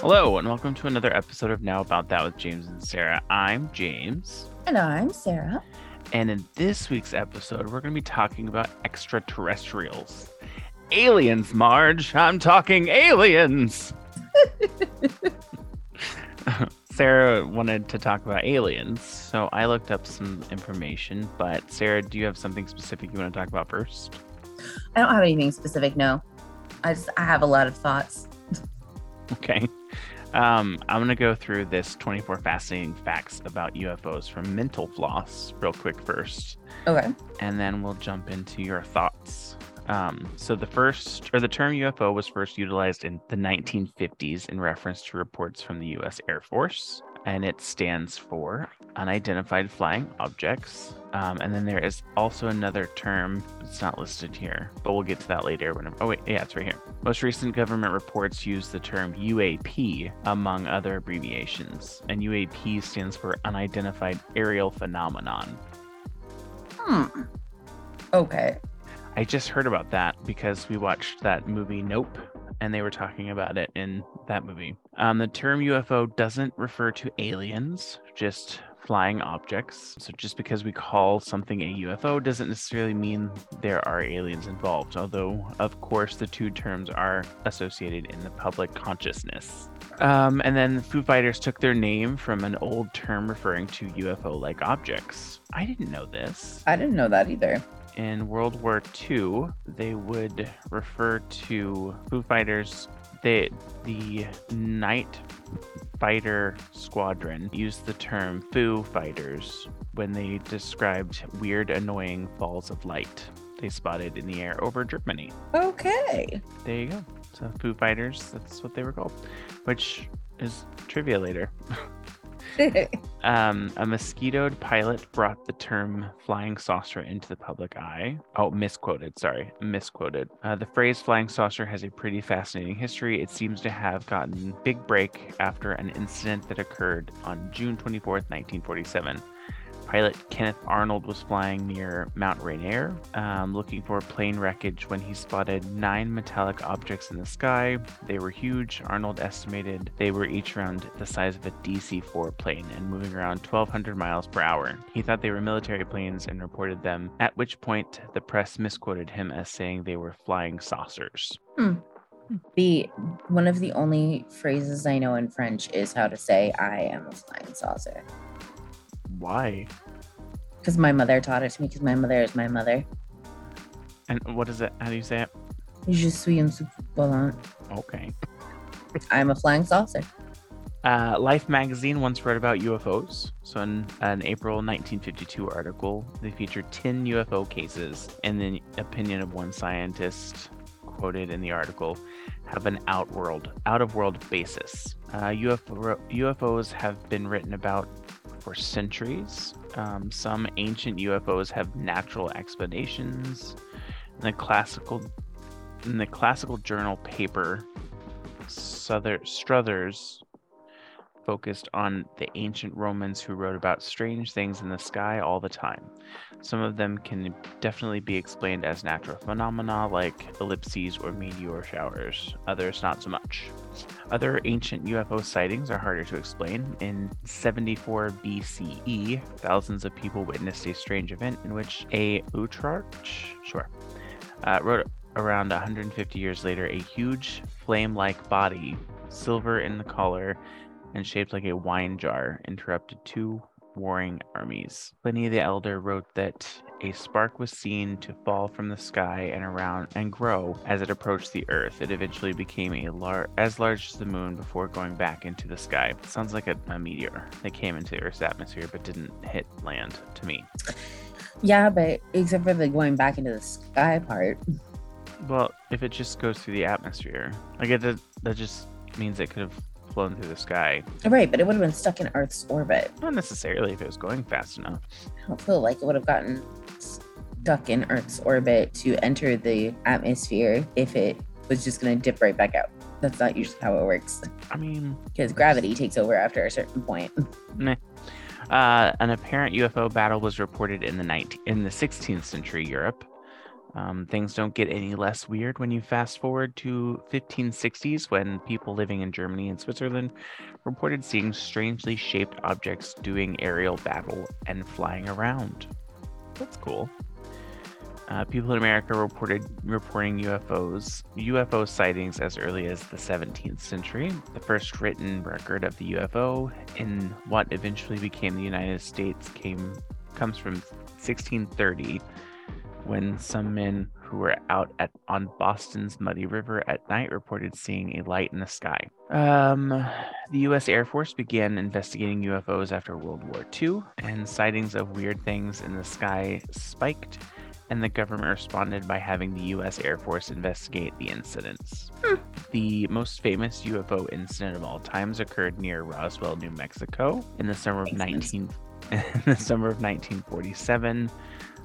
Hello, and welcome to another episode of Now About That with James and Sarah. I'm James. And I'm Sarah. And in this week's episode, we're going to be talking about extraterrestrials. Aliens, Marge. I'm talking aliens. Sarah wanted to talk about aliens, so I looked up some information. But Sarah, do you have something specific you want to talk about first? I don't have anything specific, no. I just I have a lot of thoughts. Okay. Um, I'm going to go through this 24 fascinating facts about UFOs from Mental Floss real quick first. Okay. And then we'll jump into your thoughts. Um, so the first, or the term UFO was first utilized in the 1950s in reference to reports from the U.S. Air Force and it stands for unidentified flying objects. Um, and then there is also another term, it's not listed here, but we'll get to that later. Whenever, oh, wait, yeah, it's right here. Most recent government reports use the term UAP among other abbreviations, and UAP stands for unidentified aerial phenomenon. Hmm. Okay. I just heard about that because we watched that movie Nope and they were talking about it in that movie. Um, the term UFO doesn't refer to aliens, just flying objects. So just because we call something a UFO doesn't necessarily mean there are aliens involved, although, of course, the two terms are associated in the public consciousness. Um, and then Foo Fighters took their name from an old term referring to UFO like objects. I didn't know this. I didn't know that either in World War II, they would refer to Foo Fighters. They, the Night Fighter Squadron used the term Foo Fighters when they described weird, annoying balls of light they spotted in the air over Germany. Okay. There you go. So Foo Fighters, that's what they were called, which is trivia later. um, a mosquitoed pilot brought the term flying saucer into the public eye. Oh, misquoted. Sorry, misquoted. Uh, the phrase flying saucer has a pretty fascinating history. It seems to have gotten big break after an incident that occurred on June 24th, 1947 pilot Kenneth Arnold was flying near Mount Rainier, um, looking for plane wreckage when he spotted nine metallic objects in the sky. They were huge. Arnold estimated they were each around the size of a DC 4 plane and moving around 1,200 miles per hour. He thought they were military planes and reported them, at which point the press misquoted him as saying they were flying saucers. Hmm. The one of the only phrases I know in French is how to say I am a flying saucer. Why? Because my mother taught it to me. Because my mother is my mother. And what is it? How do you say it? Je suis un volant. Okay. I'm a flying saucer. Uh, Life magazine once wrote about UFOs. So, in an April 1952 article, they featured 10 UFO cases, and the opinion of one scientist quoted in the article have an outworld, out of world basis. Uh, UFO, UFOs have been written about for centuries. Um, some ancient UFOs have natural explanations. In the classical, in the classical journal paper, Struthers focused on the ancient Romans who wrote about strange things in the sky all the time. Some of them can definitely be explained as natural phenomena like eclipses or meteor showers, others not so much. Other ancient UFO sightings are harder to explain. In 74 BCE, thousands of people witnessed a strange event in which a Plutarch, sure, uh, wrote around 150 years later a huge flame-like body, silver in the color, and shaped like a wine jar, interrupted two warring armies. Pliny the Elder wrote that a spark was seen to fall from the sky and around and grow as it approached the earth. It eventually became a lar- as large as the moon before going back into the sky. Sounds like a, a meteor that came into the Earth's atmosphere but didn't hit land to me. Yeah, but except for the going back into the sky part. Well, if it just goes through the atmosphere, like it, that just means it could have flown through the sky. Right, but it would have been stuck in Earth's orbit. Not necessarily if it was going fast enough. I don't feel like it would have gotten stuck in Earth's orbit to enter the atmosphere if it was just going to dip right back out. That's not usually how it works. I mean, because gravity takes over after a certain point. Uh, an apparent UFO battle was reported in the 19- in the 16th century Europe. Um, things don't get any less weird when you fast forward to 1560s when people living in Germany and Switzerland reported seeing strangely shaped objects doing aerial battle and flying around. That's cool. Uh, people in America reported reporting UFOs, UFO sightings as early as the 17th century. The first written record of the UFO in what eventually became the United States came comes from 1630, when some men who were out at on Boston's Muddy River at night reported seeing a light in the sky. Um, the U.S. Air Force began investigating UFOs after World War II, and sightings of weird things in the sky spiked and the government responded by having the U.S. Air Force investigate the incidents. Hmm. The most famous UFO incident of all times occurred near Roswell, New Mexico, in the summer of 19 in the summer of 1947.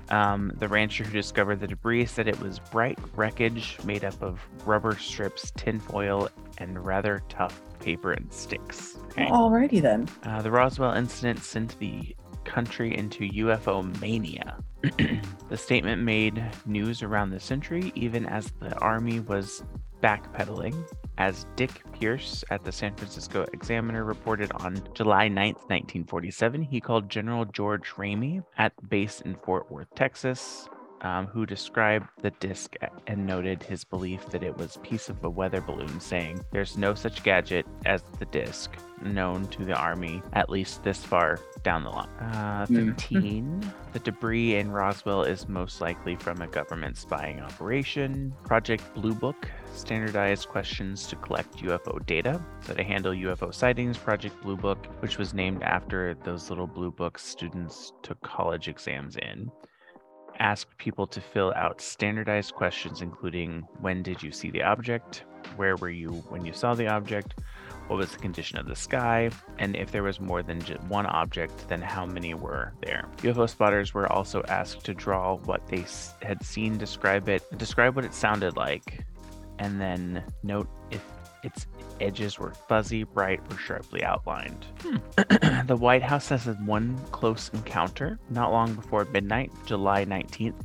Um, the rancher who discovered the debris said it was bright wreckage made up of rubber strips, tinfoil, and rather tough paper and sticks. Okay. Alrighty then. Uh, the Roswell incident sent the country into UFO mania. the statement made news around the century, even as the Army was backpedaling. As Dick Pierce at the San Francisco Examiner reported on July 9, 1947, he called General George Ramey at base in Fort Worth, Texas, um, who described the disc and noted his belief that it was a piece of a weather balloon, saying, There's no such gadget as the disc known to the Army, at least this far down the line. Uh, 15. Mm. the debris in Roswell is most likely from a government spying operation. Project Blue Book standardized questions to collect UFO data. So, to handle UFO sightings, Project Blue Book, which was named after those little blue books students took college exams in asked people to fill out standardized questions, including when did you see the object, where were you when you saw the object, what was the condition of the sky, and if there was more than just one object, then how many were there. UFO spotters were also asked to draw what they had seen, describe it, describe what it sounded like, and then note if its edges were fuzzy, bright, or sharply outlined. Hmm. the White House has had one close encounter not long before midnight, July 19th,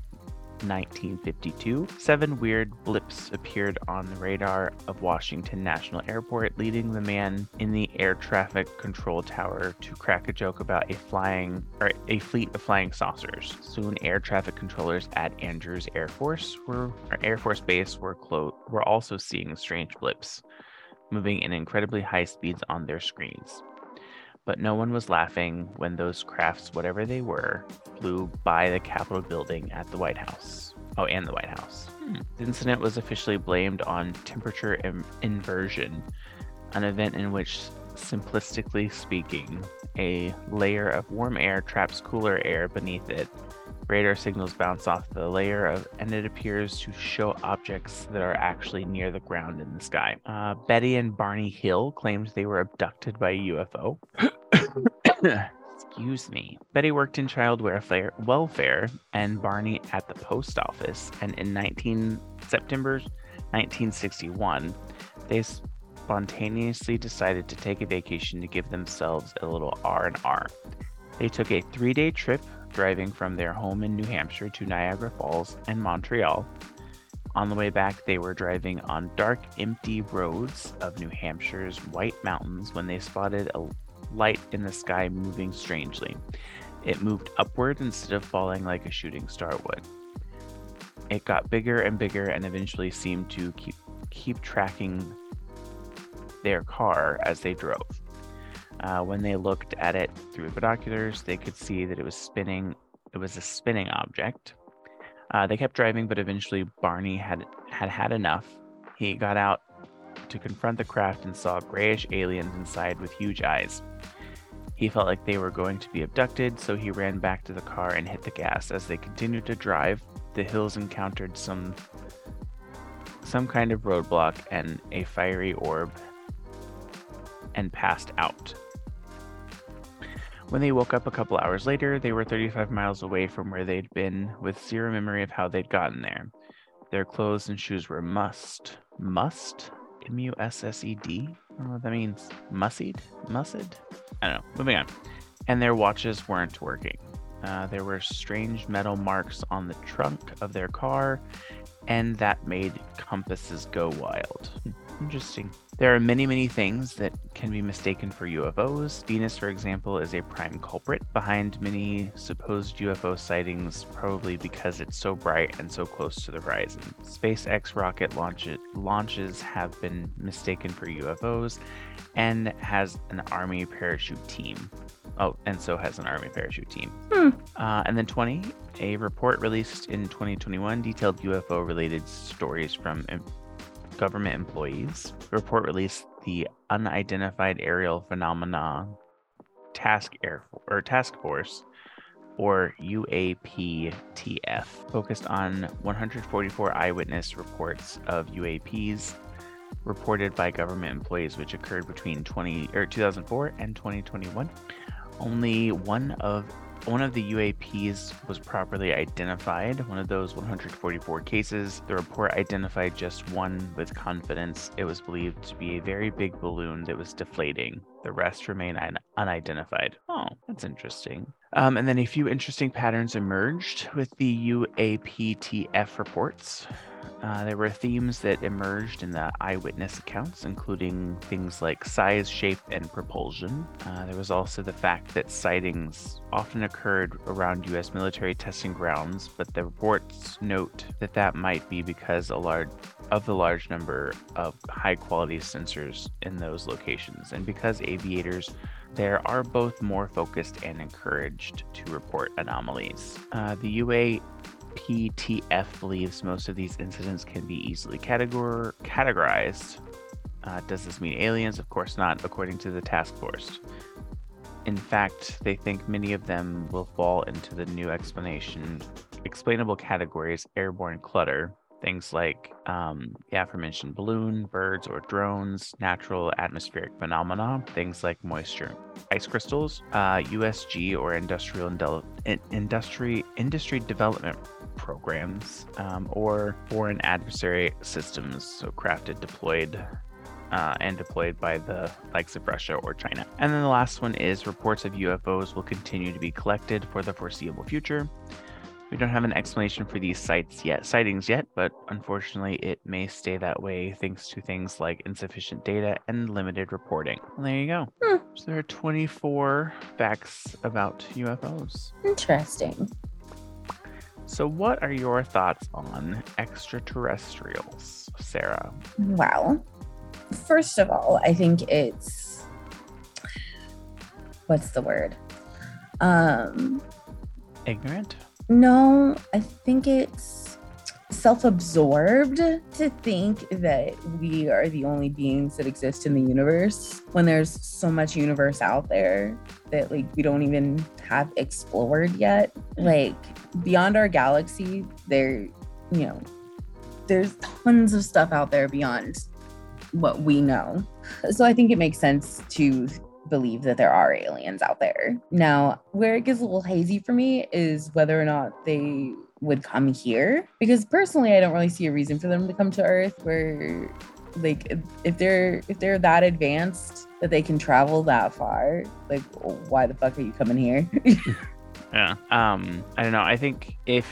1952, seven weird blips appeared on the radar of Washington National Airport, leading the man in the air traffic control tower to crack a joke about a flying or a fleet of flying saucers. Soon, air traffic controllers at Andrews Air Force were Air Force Base were clo- were also seeing strange blips moving in incredibly high speeds on their screens. But no one was laughing when those crafts, whatever they were, flew by the Capitol building at the White House. Oh, and the White House. Hmm. The incident was officially blamed on temperature Im- inversion, an event in which, simplistically speaking, a layer of warm air traps cooler air beneath it Radar signals bounce off the layer of, and it appears to show objects that are actually near the ground in the sky. Uh, Betty and Barney Hill claimed they were abducted by a UFO. Excuse me. Betty worked in child welfare, welfare and Barney at the post office. And in 19 September 1961, they spontaneously decided to take a vacation to give themselves a little R and R. They took a three-day trip driving from their home in New Hampshire to Niagara Falls and Montreal. On the way back, they were driving on dark, empty roads of New Hampshire's White Mountains when they spotted a light in the sky moving strangely. It moved upward instead of falling like a shooting star would. It got bigger and bigger and eventually seemed to keep keep tracking their car as they drove. Uh, when they looked at it through binoculars, they could see that it was spinning. It was a spinning object. Uh, they kept driving, but eventually Barney had had had enough. He got out to confront the craft and saw grayish aliens inside with huge eyes. He felt like they were going to be abducted, so he ran back to the car and hit the gas. As they continued to drive, the hills encountered some some kind of roadblock and a fiery orb and passed out. When they woke up a couple hours later, they were 35 miles away from where they'd been, with zero memory of how they'd gotten there. Their clothes and shoes were must. Must? M U S S E D? I don't know what that means. Mussied? Mussed? I don't know. Moving on. And their watches weren't working. Uh, there were strange metal marks on the trunk of their car, and that made compasses go wild. Interesting. There are many, many things that can be mistaken for UFOs. Venus, for example, is a prime culprit behind many supposed UFO sightings, probably because it's so bright and so close to the horizon. SpaceX rocket launch- launches have been mistaken for UFOs and has an Army parachute team. Oh, and so has an Army parachute team. Hmm. Uh, and then 20, a report released in 2021 detailed UFO related stories from government employees. The report released the Unidentified Aerial Phenomena Task Air or Task Force, or UAPTF, focused on 144 eyewitness reports of UAPs reported by government employees, which occurred between 20 or 2004 and 2021. Only one of one of the UAPs was properly identified. One of those 144 cases, the report identified just one with confidence. It was believed to be a very big balloon that was deflating. The rest remain un- unidentified. Oh, that's interesting. Um, and then a few interesting patterns emerged with the UAPTF reports. Uh, there were themes that emerged in the eyewitness accounts, including things like size, shape, and propulsion. Uh, there was also the fact that sightings often occurred around U.S. military testing grounds, but the reports note that that might be because a large of the large number of high quality sensors in those locations, and because aviators there are both more focused and encouraged to report anomalies. Uh, the UA PTF believes most of these incidents can be easily categor- categorized. Uh, does this mean aliens? Of course not, according to the task force. In fact, they think many of them will fall into the new explanation explainable categories airborne clutter, things like um, the aforementioned balloon, birds or drones, natural atmospheric phenomena, things like moisture, ice crystals, uh, USG or industrial indel- industry industry development programs, um, or foreign adversary systems, so crafted, deployed. Uh, and deployed by the likes of Russia or China. And then the last one is reports of UFOs will continue to be collected for the foreseeable future. We don't have an explanation for these sites yet, sightings yet, but unfortunately, it may stay that way thanks to things like insufficient data and limited reporting. Well, there you go. Hmm. So there are 24 facts about UFOs. Interesting. So, what are your thoughts on extraterrestrials, Sarah? Well, first of all, I think it's what's the word? Um, Ignorant? No, I think it's self-absorbed to think that we are the only beings that exist in the universe when there's so much universe out there that like we don't even have explored yet. Like beyond our galaxy, there, you know, there's tons of stuff out there beyond what we know. So I think it makes sense to believe that there are aliens out there. Now, where it gets a little hazy for me is whether or not they would come here because personally I don't really see a reason for them to come to earth where like if, they're if they're that advanced that they can travel that far like why the fuck are you coming here Yeah. Um, I don't know. I think if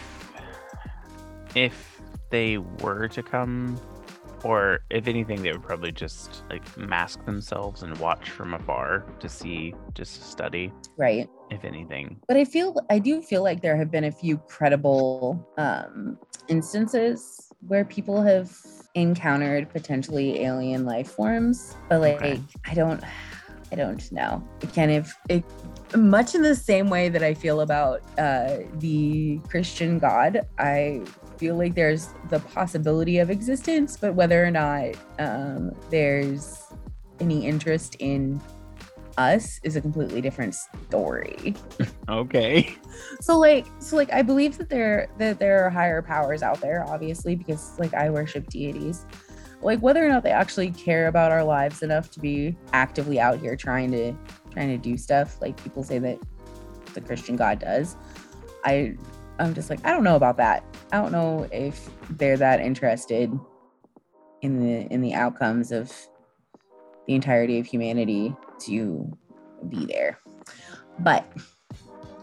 if they were to come, or if anything, they would probably just like mask themselves and watch from afar to see, just to study, right if anything. but i feel i do feel like there have been a few credible um instances where people have encountered potentially alien life forms but like Okay. i don't i don't know it kind of it much in the same way that i feel about uh the christian god i feel like there's the possibility of existence but whether or not um there's any interest in us is a completely different story. Okay. so like so like i believe that there that there are higher powers out there obviously because like i worship deities. Like whether or not they actually care about our lives enough to be actively out here trying to trying to do stuff like people say that the christian god does i i'm just like i don't know about that i don't know if they're that interested in the in the outcomes of the entirety of humanity to be there but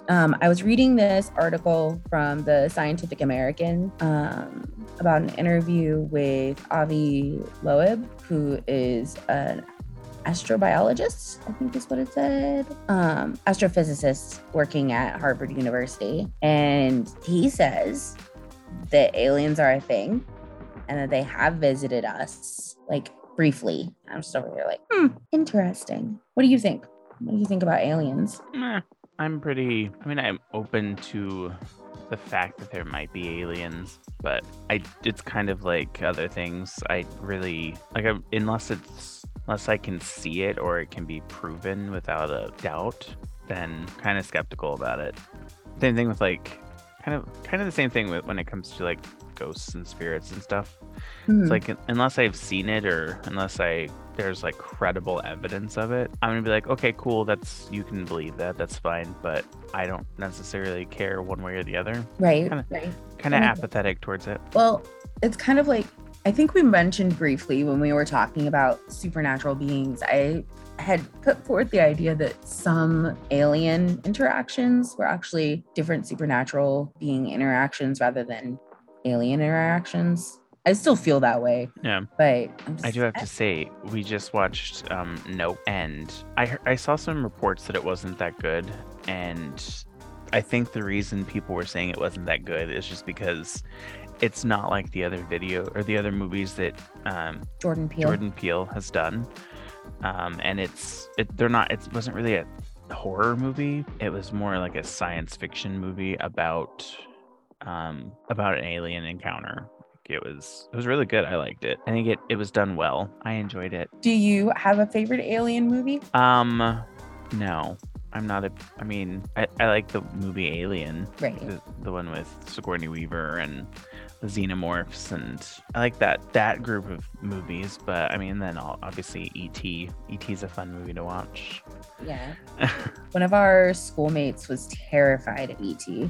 Um, I was reading this article from the Scientific American um, about an interview with Avi Loeb, who is an astrobiologist, I think is what it said, um, astrophysicist working at Harvard University. And he says that aliens are a thing and that they have visited us, like briefly. I'm just over here like, hmm, interesting. What do you think? What do you think about aliens? Meh. I'm pretty. I mean, I'm open to the fact that there might be aliens, but I. It's kind of like other things. I really like. I, unless it's unless I can see it or it can be proven without a doubt, then kind of skeptical about it. Same thing with like, kind of kind of the same thing with when it comes to like ghosts and spirits and stuff. Hmm. It's like unless I've seen it or unless I there's like credible evidence of it, I'm gonna be like, okay, cool, that's you can believe that, that's fine, but I don't necessarily care one way or the other. right, kinda- right. Kind of apathetic towards it. Well, it's kind of like I think we mentioned briefly when we were talking about supernatural beings. I had put forth the idea that some alien interactions were actually different supernatural being interactions rather than alien interactions. I still feel that way, Yeah, but I'm I do have to say we just watched um Nope, and I I saw some reports that it wasn't that good, and I think the reason people were saying it wasn't that good is just because it's not like the other video or the other movies that um, Jordan Peele. Jordan Peele has done. Um, and it's it, they're not it wasn't really a horror movie. It was more like a science fiction movie about um about an alien encounter. It was it was really good. I liked it. I think it it was done well. I enjoyed it. Do you have a favorite alien movie? Um no. I'm not a I mean, I, I like the movie Alien, Right. the, the one with Sigourney Weaver and xenomorphs and I like that that group of movies, but I mean then obviously E ET. ET is a fun movie to watch. Yeah. One of our schoolmates was terrified of E ET.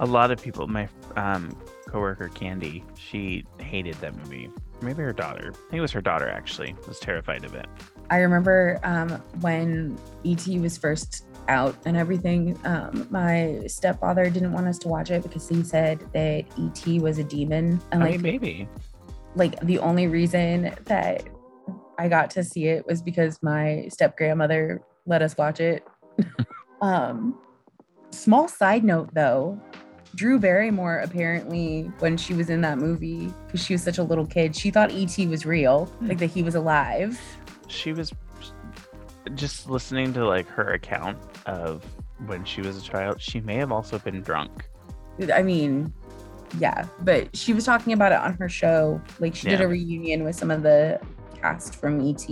a lot of people my um coworker Candy, she hated that movie. Maybe her daughter. I think it was her daughter actually was terrified of it. I remember um, when ET was first out and everything. Um, my stepfather didn't want us to watch it because he said that ET was a demon, and I like mean maybe. like the only reason that I got to see it was because my step grandmother let us watch it. um, small side note though, Drew Barrymore apparently when she was in that movie because she was such a little kid, she thought ET was real, like that he was alive. she was just listening to like her account of when she was a child she may have also been drunk I mean, yeah, but she was talking about it on her show. Like she did a reunion with some of the cast from ET.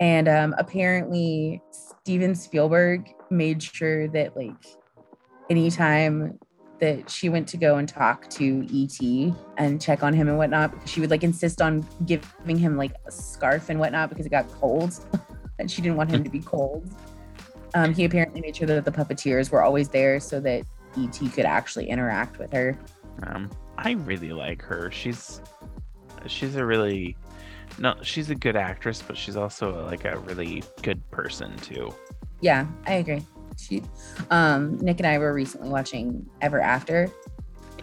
And um, apparently Steven Spielberg made sure that like anytime that she went to go and talk to ET and check on him and whatnot, she would like insist on giving him like a scarf and whatnot because it got cold and she didn't want him to be cold. Um, he apparently made sure that the puppeteers were always there so that ET could actually interact with her. um i really like her she's she's a really no she's a good actress but she's also like a really good person too Yeah, I agree. She, um, Nick and I were recently watching Ever After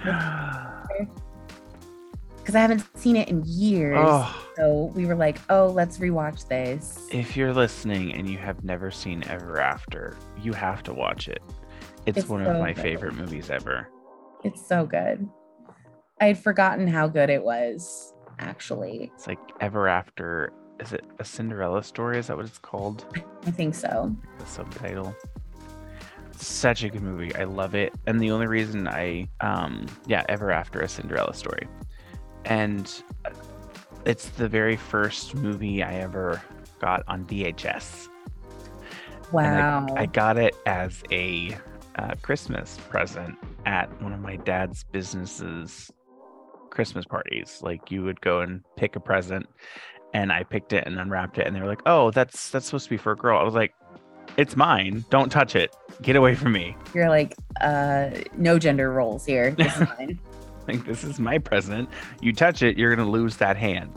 because I haven't seen it in years. oh So we were like, oh, let's rewatch this. if you're listening and you have never seen ever after you have to watch it it's, It's one so of my good. favorite movies ever It's so good. I had forgotten how good it was, actually. it's like ever after is it a cinderella story is that what it's called I think so. the subtitle. Such a good movie. I love it. And the only reason I um yeah, ever after a Cinderella story. And it's the very first movie I ever got on VHS. Wow. I got it as a uh, Christmas present at one of my dad's businesses Christmas parties. Like you would go and pick a present and I picked it and unwrapped it and they were like, "Oh, that's that's supposed to be for a girl." I was like, "It's mine. Don't touch it. Get away from me." You're like, uh, no gender roles here. This is. Like this is my present. You touch it, you're going to lose that hand.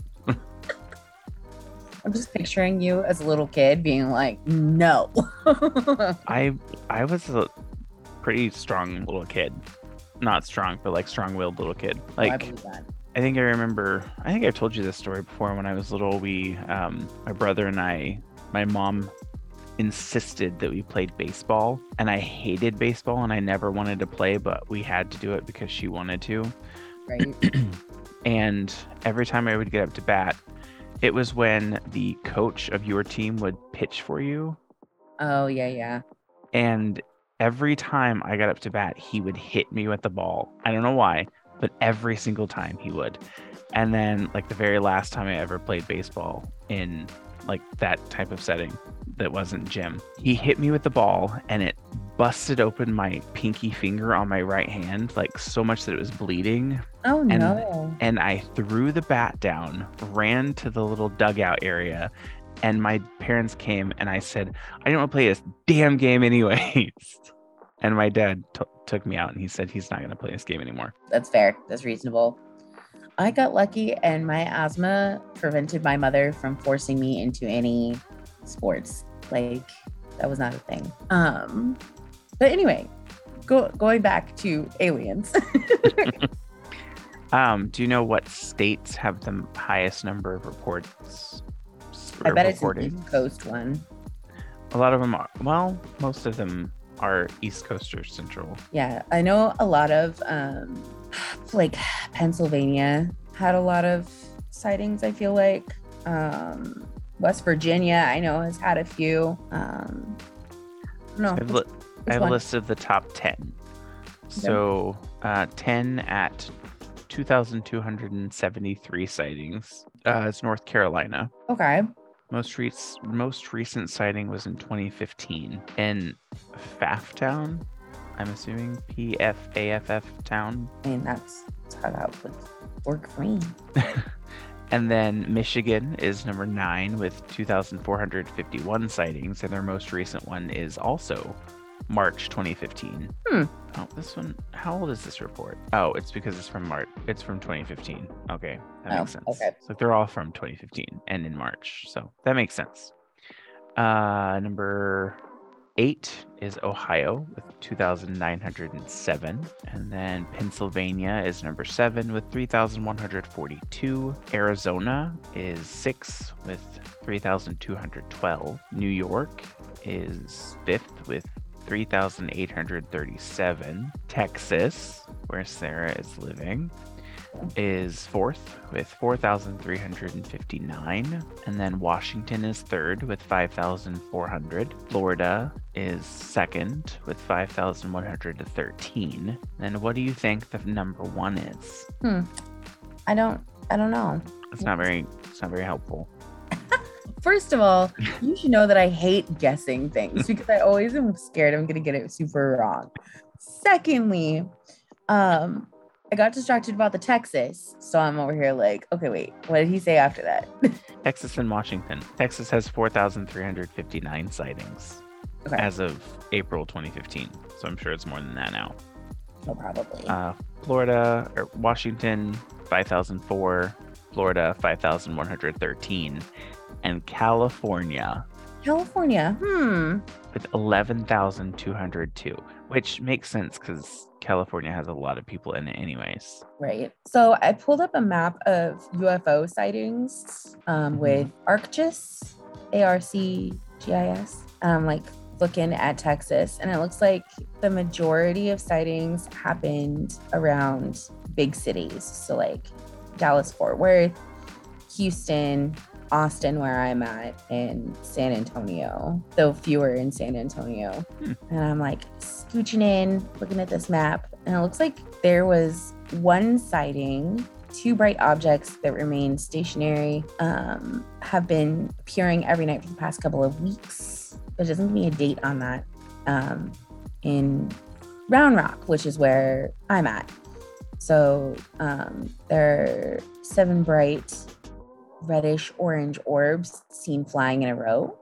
I'm just picturing you as a little kid being like, no. I I was a, pretty strong little kid. Not strong, but like strong-willed little kid. Oh, I Like believe that. I think I remember. I think I've told you this story before. When I was little, we, um, my brother and I, my mom insisted that we played baseball, and I hated baseball, and I never wanted to play, but we had to do it because she wanted to. Right. And every time I would get up to bat, it was when the coach of your team would pitch for you, oh yeah, yeah. and every time I got up to bat, he would hit me with the ball. I don't know why, but every single time he would. And then, like the very last time I ever played baseball in like that type of setting that wasn't gym, he hit me with the ball and it busted open my pinky finger on my right hand, like so much that it was bleeding. Oh And- no. And I threw the bat down, ran to the little dugout area, and my parents came and I said, I don't want to play this damn game anyways. And my dad t- took me out and he said he's not going to play this game anymore. That's fair. That's reasonable. I got lucky and my asthma prevented my mother from forcing me into any sports. Like that was not a thing. Um but anyway, go going back to aliens. Um, do you know what states have the highest number of reports? I bet it's an? East Coast one. A lot of them are. Well, most of them are East Coast or Central. Yeah, I know a lot of um like Pennsylvania had a lot of sightings, I feel like. Um West Virginia, I know, has had a few. Um no, I've, li- I have one? a list of the top 10. So, uh, 10 at 2,273 sightings. Uh, it's North Carolina. okay. Most, re- most recent sighting was in 2015 in Pfafftown. I'm assuming P F A F F town. I mean, that's, that's how that would work for me. And then Michigan is number nine with 2,451 sightings, and their most recent one is also March 2015. Hmm. Oh, this one. How old is this report? Oh, it's because it's from March. It's from 2015. Okay, that Oh, makes sense. okay. So they're all from 2015 and in March, so that makes sense. Uh, number eight is Ohio with 2,907. And then Pennsylvania is number seven with 3,142. Arizona is six with 3,212. New York is fifth with 3,837. Texas, where Sarah is living, is fourth with 4,359. And then Washington is third with 5,400. Florida is second with 5,113. And what do you think the number one is? Hmm. I don't I don't know. It's not very it's not very helpful. First of all, you should know that I hate guessing things because I always am scared I'm gonna get it super wrong. Secondly, um, I got distracted about the Texas, so I'm over here like, okay, wait, what did he say after that? Texas and Washington. Texas has 4,359 sightings Okay. as of April 2015. So I'm sure it's more than that now. oh, probably. Uh, Florida or Washington 5004, Florida 5113, and California California. Hmm. with 11,202, which makes sense because California has a lot of people in it, anyways. Right. So I pulled up a map of UFO sightings um, Mhm. with ArcGIS, A R C G I S. Um, like looking at Texas, and it looks like the majority of sightings happened around big cities. So like Dallas, Fort Worth, Houston, Austin, where I'm at, and San Antonio, though fewer in San Antonio. Hmm. And I'm like scooching in, looking at this map, and it looks like there was one sighting. Two bright objects that remain stationary um, have been appearing every night for the past couple of weeks, but it doesn't give me a date on that. Um, in Round Rock, which is where I'm at. So um, there are seven bright reddish orange orbs seen flying in a row,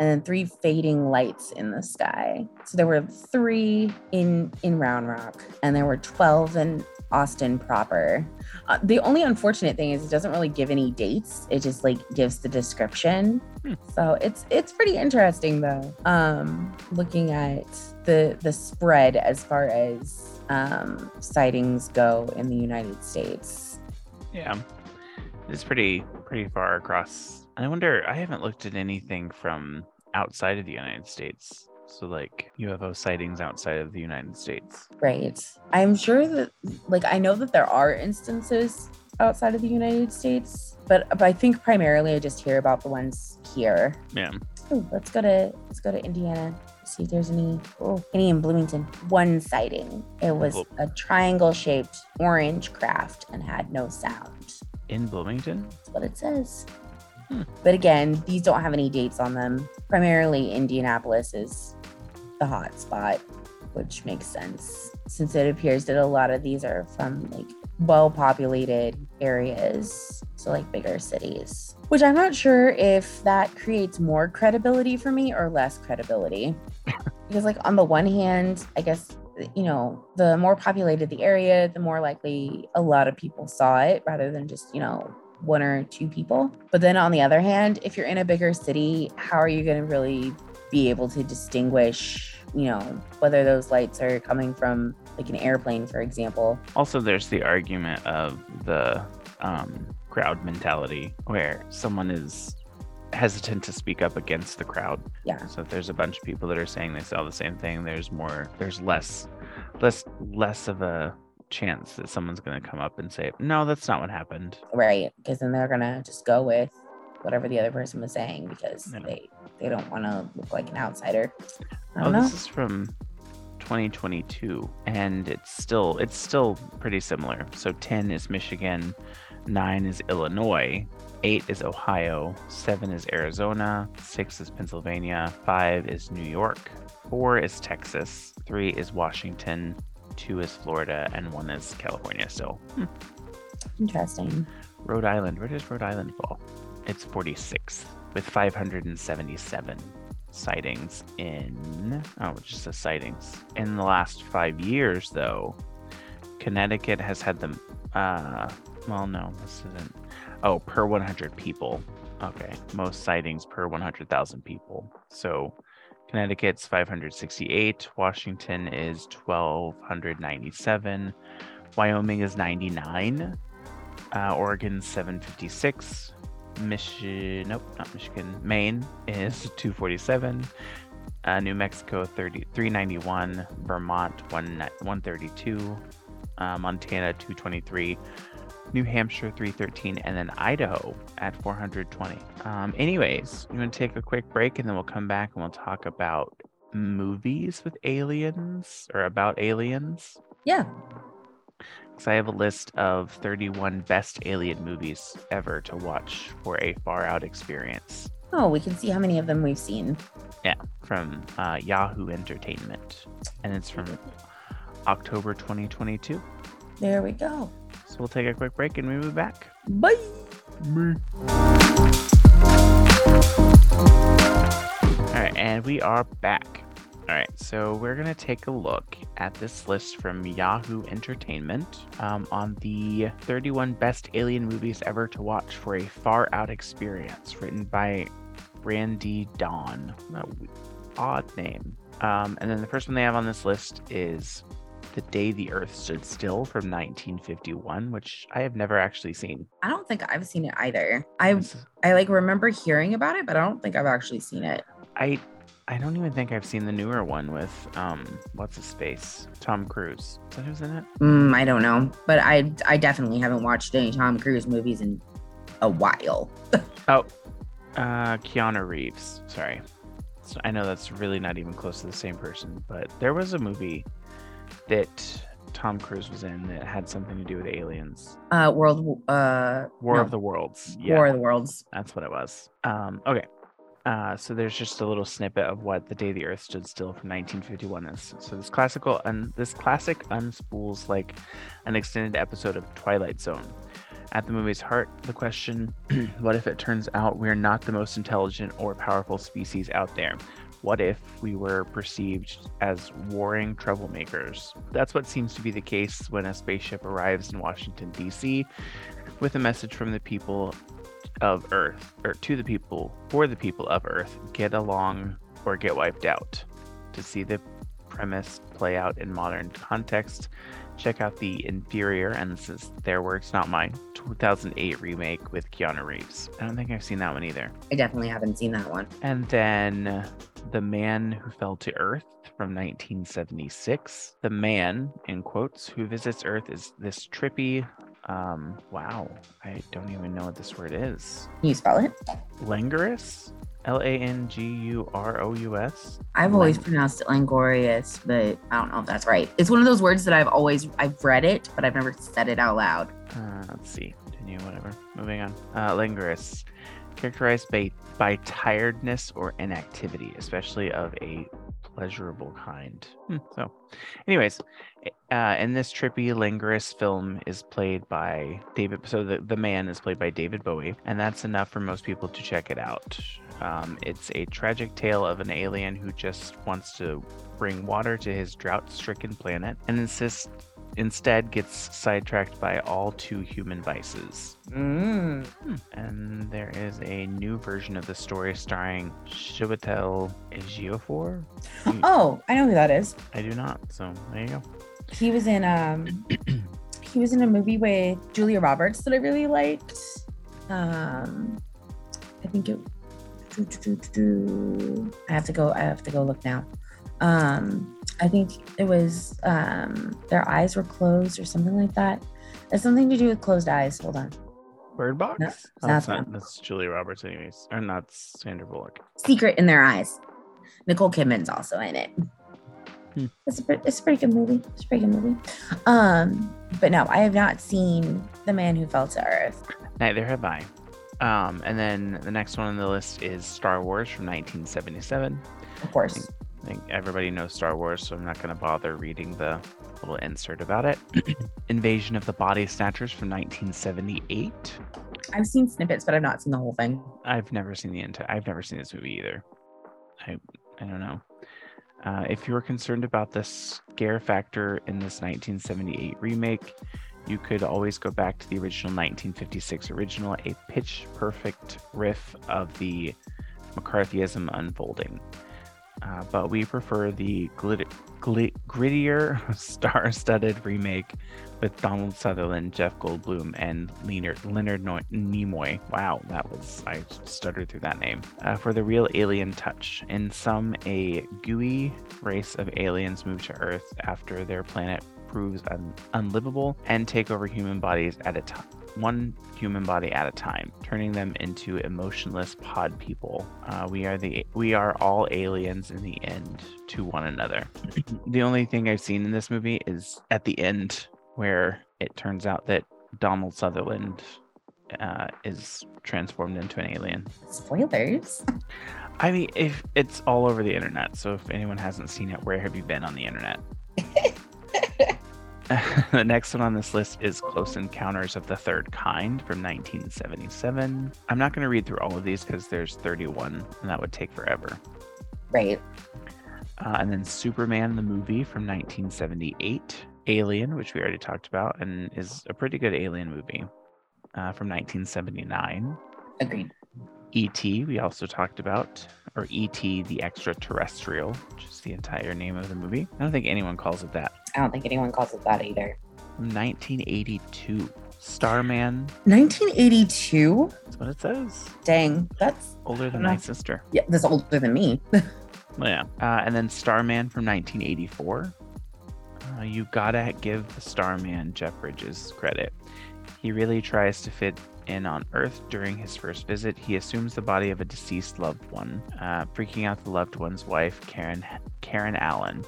and then three fading lights in the sky. So there were three in in Round Rock, and there were twelve in Austin proper. Uh, the only unfortunate thing is it doesn't really give any dates. It just like gives the description. Hmm. So it's it's pretty interesting though. Um, looking at the the spread as far as um, sightings go in the United States. Yeah, it's pretty pretty far across. I wonder. I haven't looked at anything from outside of the United States. So like UFO sightings outside of the United States. Right. I'm sure that like I know that there are instances outside of the United States, but but I think primarily I just hear about the ones here. Yeah. Ooh, let's go to let's go to Indiana. See if there's any oh any in Bloomington. One sighting. It was Cool. a triangle shaped orange craft and had no sound. In Bloomington? That's what it says. Hmm. But again, these don't have any dates on them. Primarily Indianapolis is the hot spot, which makes sense since it appears that a lot of these are from like well populated areas, so like bigger cities. Which I'm not sure if that creates more credibility for me or less credibility. because like on the one hand, I guess you know, the more populated the area, the more likely a lot of people saw it rather than just, you know, one or two people. But then on the other hand, if you're in a bigger city, how are you going to really be able to distinguish, you know, whether those lights are coming from like an airplane, for example? Also, there's the argument of the um, crowd mentality where someone is hesitant to speak up against the crowd. Yeah. So if there's a bunch of people that are saying they saw the same thing, there's more, there's less, less, less of a chance that someone's going to come up and say, no, that's not what happened. Right. Because then they're going to just go with whatever the other person was saying because Yeah. they, they don't want to look like an outsider. I Oh, don't know. this is from 2022, and it's still it's still pretty similar. So 10 is Michigan, 9 is Illinois, 8 is Ohio, 7 is Arizona, 6 is Pennsylvania, 5 is New York, 4 is Texas, 3 is Washington, 2 is Florida, and 1 is California So, Hmm. Interesting. Rhode Island, where does Rhode Island fall? It's 46th with 577 sightings in oh just the sightings in the last five years though connecticut has had the, uh well no this isn't oh per 100 people okay most sightings per 100000 people so connecticut's 568 washington is 1297 wyoming is 99 uh, Oregon's 756. Michigan, nope, not Michigan. Maine is 247. Uh, New Mexico 30, 391. Vermont 1, 132. Uh, Montana 223. New Hampshire 313. And then Idaho at 420. Um, anyways, you want to take a quick break and then we'll come back and we'll talk about movies with aliens or about aliens. Yeah. Because I have a list of 31 best alien movies ever to watch for a far out experience Oh, we can see how many of them we've seen. Yeah, from uh, Yahoo Entertainment. And it's from October 2022. There we go. So we'll take a quick break and we'll be back. Bye. All right, and we are back. All right, so we're going to take a look at this list from Yahoo Entertainment um, on the 31 best alien movies ever to watch for a far out experience, written by Randee Dawn. What a w- odd name. Um, and then the first one they have on this list is The Day the Earth Stood Still from 1951, which I have never actually seen. I don't think I've seen it either. I I like remember hearing about it, but I don't think I've actually seen it. I I don't even think I've seen the newer one with um what's his face Tom Cruise. Is that who's in it? Mm, I don't know, but I I definitely haven't watched any Tom Cruise movies in a while. Oh, uh, Keanu Reeves. Sorry, so I know that's really not even close to the same person, but there was a movie that Tom Cruise was in that had something to do with aliens. Uh, World uh War no, of the Worlds. Yeah, War of the Worlds. that's what it was. Um, okay. Uh, so there's just a little snippet of what the day the Earth stood still from 1951 is. So this classical un- this classic unspools like an extended episode of Twilight Zone. At the movie's heart, the question, what if it turns out we're not the most intelligent or powerful species out there? What if we were perceived as warring troublemakers? That's what seems to be the case when a spaceship arrives in Washington, D.C., with a message from the people of Earth, or to the people, for the people of Earth get along or get wiped out. To see the premise play out in modern context, check out the Inferior, and this is their words, not mine, 2008 remake with Keanu Reeves. I don't think I've seen that one either. I definitely haven't seen that one. And then The Man Who Fell to Earth from 1976. The man, in quotes, who visits Earth is this trippy, um, wow, I don't even know what this word is. Can you spell it? Langurus? L A N G U R O U S. I've always pronounced it Langorious, but I don't know if that's right. It's one of those words that I've always I've read it, but I've never said it out loud. Uh, let's see. Continue, whatever. Moving on. Uh, Langurus. Characterized by, by tiredness or inactivity, especially of a pleasurable kind. Hmm, so, anyways, uh, in this trippy, languorous film is played by David. So the, the man is played by David Bowie, and that's enough for most people to check it out. Um, it's a tragic tale of an alien who just wants to bring water to his drought-stricken planet and insists instead gets sidetracked by all too human vices. Mm. Hmm. And there is a new version of the story starring Chiwetel Ejiofor. Oh, I know who that is. I do not. So there you go. He was in um he was in a movie with Julia Roberts that I really liked. Um I think it I have to go I have to go look now. Um I think it was um their eyes were closed or something like that. It's something to do with closed eyes. Hold on. Bird Box? No, Oh, that's, not that's Julia Roberts, anyways. Or not Sandra Bullock. Secret in their eyes. Nicole Kidman's also in it. Hmm. It's a it's a pretty good movie. It's a pretty good movie. Um, but no, I have not seen The Man Who Fell to Earth. Neither have I. Um, and then the next one on the list is Star Wars from 1977. Of course. I think everybody knows Star Wars, so I'm not going to bother reading the little insert about it. Invasion of the Body Snatchers from 1978. I've seen snippets, but I've not seen the whole thing. I've never seen the entire. I've never seen this movie either. I I don't know. Uh, if you were concerned about the scare factor in this 1978 remake, you could always go back to the original 1956 original, a pitch perfect riff of the McCarthyism unfolding. Uh, but we prefer the glit- glit- grittier, star-studded remake with Donald Sutherland, Jeff Goldblum, and Leonard, Leonard Noy- Nimoy. Wow, that was I stuttered through that name. Uh, for the real alien touch. In some, a gooey race of aliens move to Earth after their planet proves un- unlivable and take over human bodies at a time. One human body at a time, turning them into emotionless pod people. Uh, we are the we are all aliens in the end to one another. the only thing I've seen in this movie is at the end where it turns out that Donald Sutherland uh, is transformed into an alien. Spoilers. I mean, if it's all over the internet, so if anyone hasn't seen it, where have you been on the internet? the next one on this list is Close Encounters of the Third Kind from 1977. I'm not going to read through all of these because there's 31, and that would take forever. Right. Uh, and then Superman the movie from 1978, Alien, which we already talked about, and is a pretty good Alien movie uh, from 1979. Agreed. E.T. we also talked about, or E.T. the Extraterrestrial, which is the entire name of the movie. I don't think anyone calls it that. I don't think anyone calls it that either. 1982, Starman. 1982. That's what it says. Dang, that's Older than my sister. yeah, that's older than me. Yeah. Uh, and then Starman from 1984. Uh, you gotta give the Starman Jeff Bridges credit. He really tries to fit in on Earth during his first visit. He assumes the body of a deceased loved one, uh, freaking out the loved one's wife, Karen Karen Allen.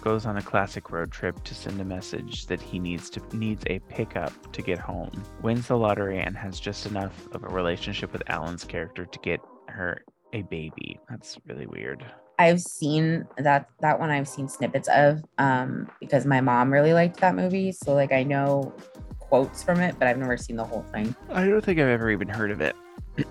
Goes on a classic road trip to send a message that he needs to needs a pickup to get home. Wins the lottery and has just enough of a relationship with Allen's character to get her a baby. That's really weird. I've seen that that one I've seen snippets of um because my mom really liked that movie. So like I know quotes from it, but I've never seen the whole thing. I don't think I've ever even heard of it.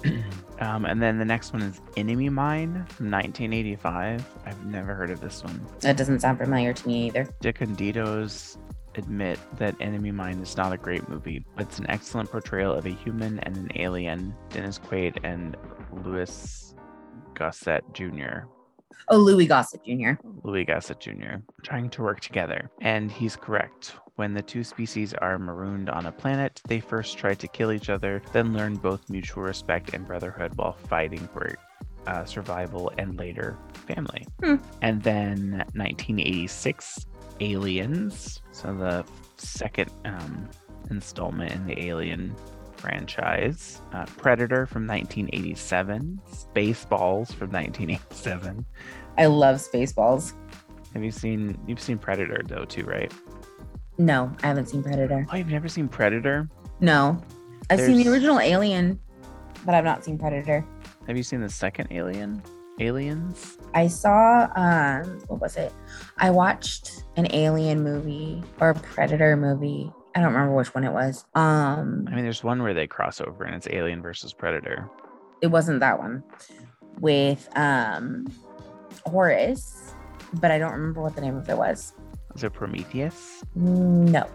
Um, and then the next one is Enemy Mine from 1985. I've never heard of this one. That doesn't sound familiar to me either. Diconditos admit that Enemy Mine is not a great movie, but it's an excellent portrayal of a human and an alien. Dennis Quaid and Louis Gossett Jr. Oh, Louis Gossett Jr. Louis Gossett Jr. trying to work together. And he's correct. When the two species are marooned on a planet, they first try to kill each other, then learn both mutual respect and brotherhood while fighting for uh, survival and later family. Hmm. And then 1986, Aliens. So the second um, installment in the Alien franchise. Uh, Predator from 1987. Spaceballs from 1987. I love Spaceballs. Have you seen? You've seen Predator though too, right? No, I haven't seen Predator. Oh, you've never seen Predator? No, I've seen the original Alien, but I've not seen Predator. Have you seen the second Alien? Aliens? I saw um what was it? I watched an alien movie or a predator movie. I don't remember which one it was. Um I mean, there's one where they cross over and it's Alien versus Predator. it wasn't that one. With um Horace, but I don't remember what the name of it was. Was it Prometheus? No.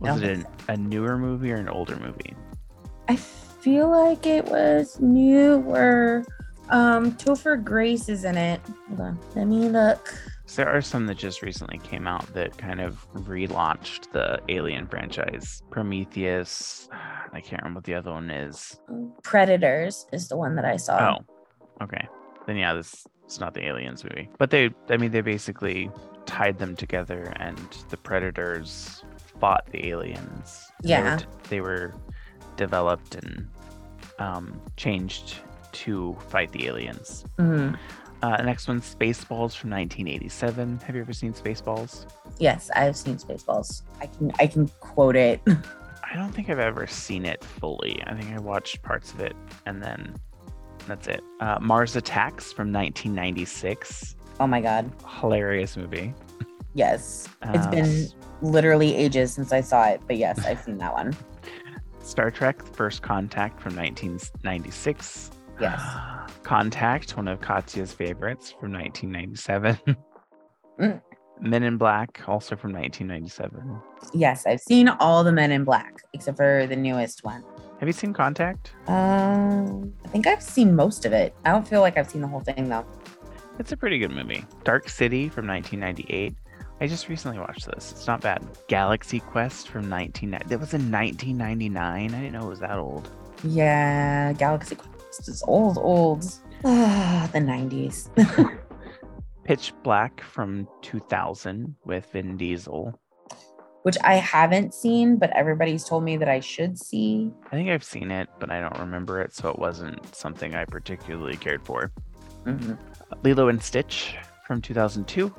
Was it an, a newer movie or an older movie? I feel like it was newer. Um Topher Grace is in it. Hold on. Let me look. So there are some that just recently came out that kind of relaunched the Alien franchise. Prometheus. I can't remember what the other one is. Predators is the one that I saw. Oh, okay. Then yeah, this it's not the Aliens movie, but they. I mean, they basically tied them together, and the Predators fought the aliens. They were Yeah. They were, developed and um, changed to fight the aliens. Mhm. Uh, next one, Spaceballs from 1987. Have you ever seen Spaceballs? Yes, I've seen Spaceballs. I can I can quote it. I don't think I've ever seen it fully. I think I watched parts of it and then that's it. Uh, Mars Attacks from 1996. Oh my god. Hilarious movie. Yes. It's Uh, been literally ages since I saw it, but yes, I've seen that one. Star Trek First Contact from 1996. Yes. Contact, one of Katya's favorites from 1997. Mm. Men in Black, also from 1997. Yes, I've seen all the Men in Black except for the newest one. Have you seen Contact? Um, I think I've seen most of it. I don't feel like I've seen the whole thing though. It's a pretty good movie. Dark City from 1998. I just recently watched this. It's not bad. Galaxy Quest from 1990. That was in 1999. I didn't know it was that old. Yeah, Galaxy Quest is old, old. Ah, the 90s. Pitch Black from 2000 with Vin Diesel. Which I haven't seen, but everybody's told me that I should see. I think I've seen it, but I don't remember it, so it wasn't something I particularly cared for. Mhm. Lilo and Stitch from 2002,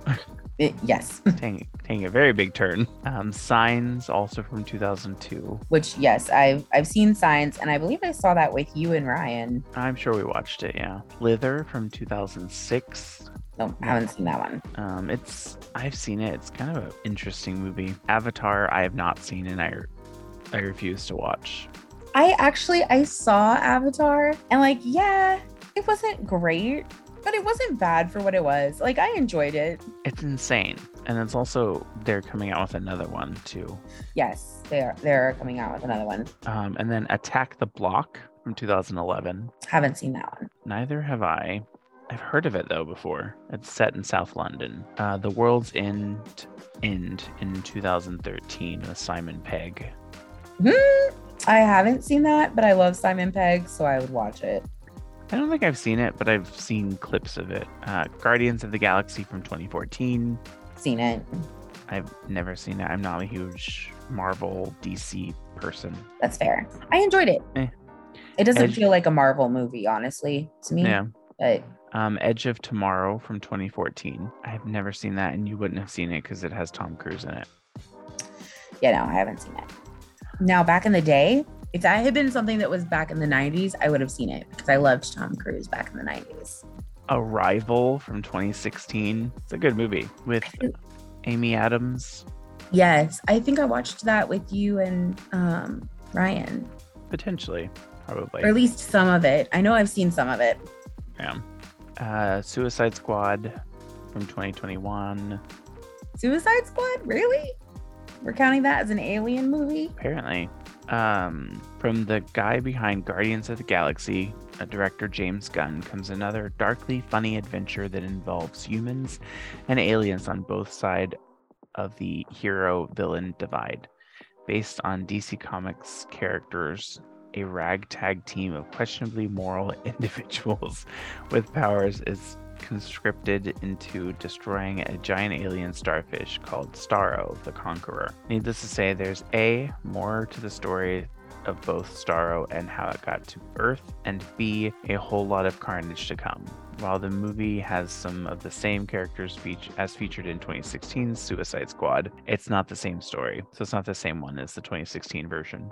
It- yes, taking, taking a very big turn. Um, Signs, also from 2002. which yes, I've I've seen signs, and I believe I saw that with you and Ryan. I'm sure we watched it, yeah. Slither from 2006. No, I haven't seen that one. Um, it's I've seen it. It's kind of an interesting movie. Avatar, I have not seen, and I I refuse to watch. I actually I saw Avatar and like yeah, it wasn't great, but it wasn't bad for what it was. Like I enjoyed it. It's insane, and it's also they're coming out with another one too. Yes, they are they're coming out with another one. Um, and then Attack the Block from 2011. Haven't seen that one. Neither have I. I've heard of it though before. It's set in South London. Uh, the World's End End in 2013 with Simon Pegg. Hmm, I haven't seen that, but I love Simon Pegg, so I would watch it. I don't think I've seen it, but I've seen clips of it. Uh, Guardians of the Galaxy from 2014. Seen it. I've never seen it. I'm not a huge Marvel DC person. That's fair. I enjoyed it. Eh. It doesn't Edge- feel like a Marvel movie, honestly, to me. Yeah. But Um, Edge of Tomorrow from 2014. I've never seen that, and you wouldn't have seen it because it has Tom Cruise in it. yeah, no, I haven't seen it. Now, back in the day, if that had been something that was back in the 90s, I would have seen it because I loved Tom Cruise back in the 90s. Arrival from 2016. It's a good movie with Amy Adams. Yes, I think I watched that with you and um, Ryan. Potentially. probably. or at least some of it. I know I've seen some of it. Yeah. Uh, Suicide Squad from 2021. Suicide Squad, really? We're counting that as an alien movie? Apparently. Um, from the guy behind Guardians of the Galaxy, uh, director James Gunn, comes another darkly funny adventure that involves humans and aliens on both sides of the hero villain divide. Based on DC Comics characters, a ragtag team of questionably moral individuals with powers is conscripted into destroying a giant alien starfish called Starro the Conqueror. Needless to say, there's A, more to the story of both Starro and how it got to Earth, and B, a whole lot of carnage to come. While the movie has some of the same characters as featured in 2016's Suicide Squad, it's not the same story. So it's not the same one as the 2016 version.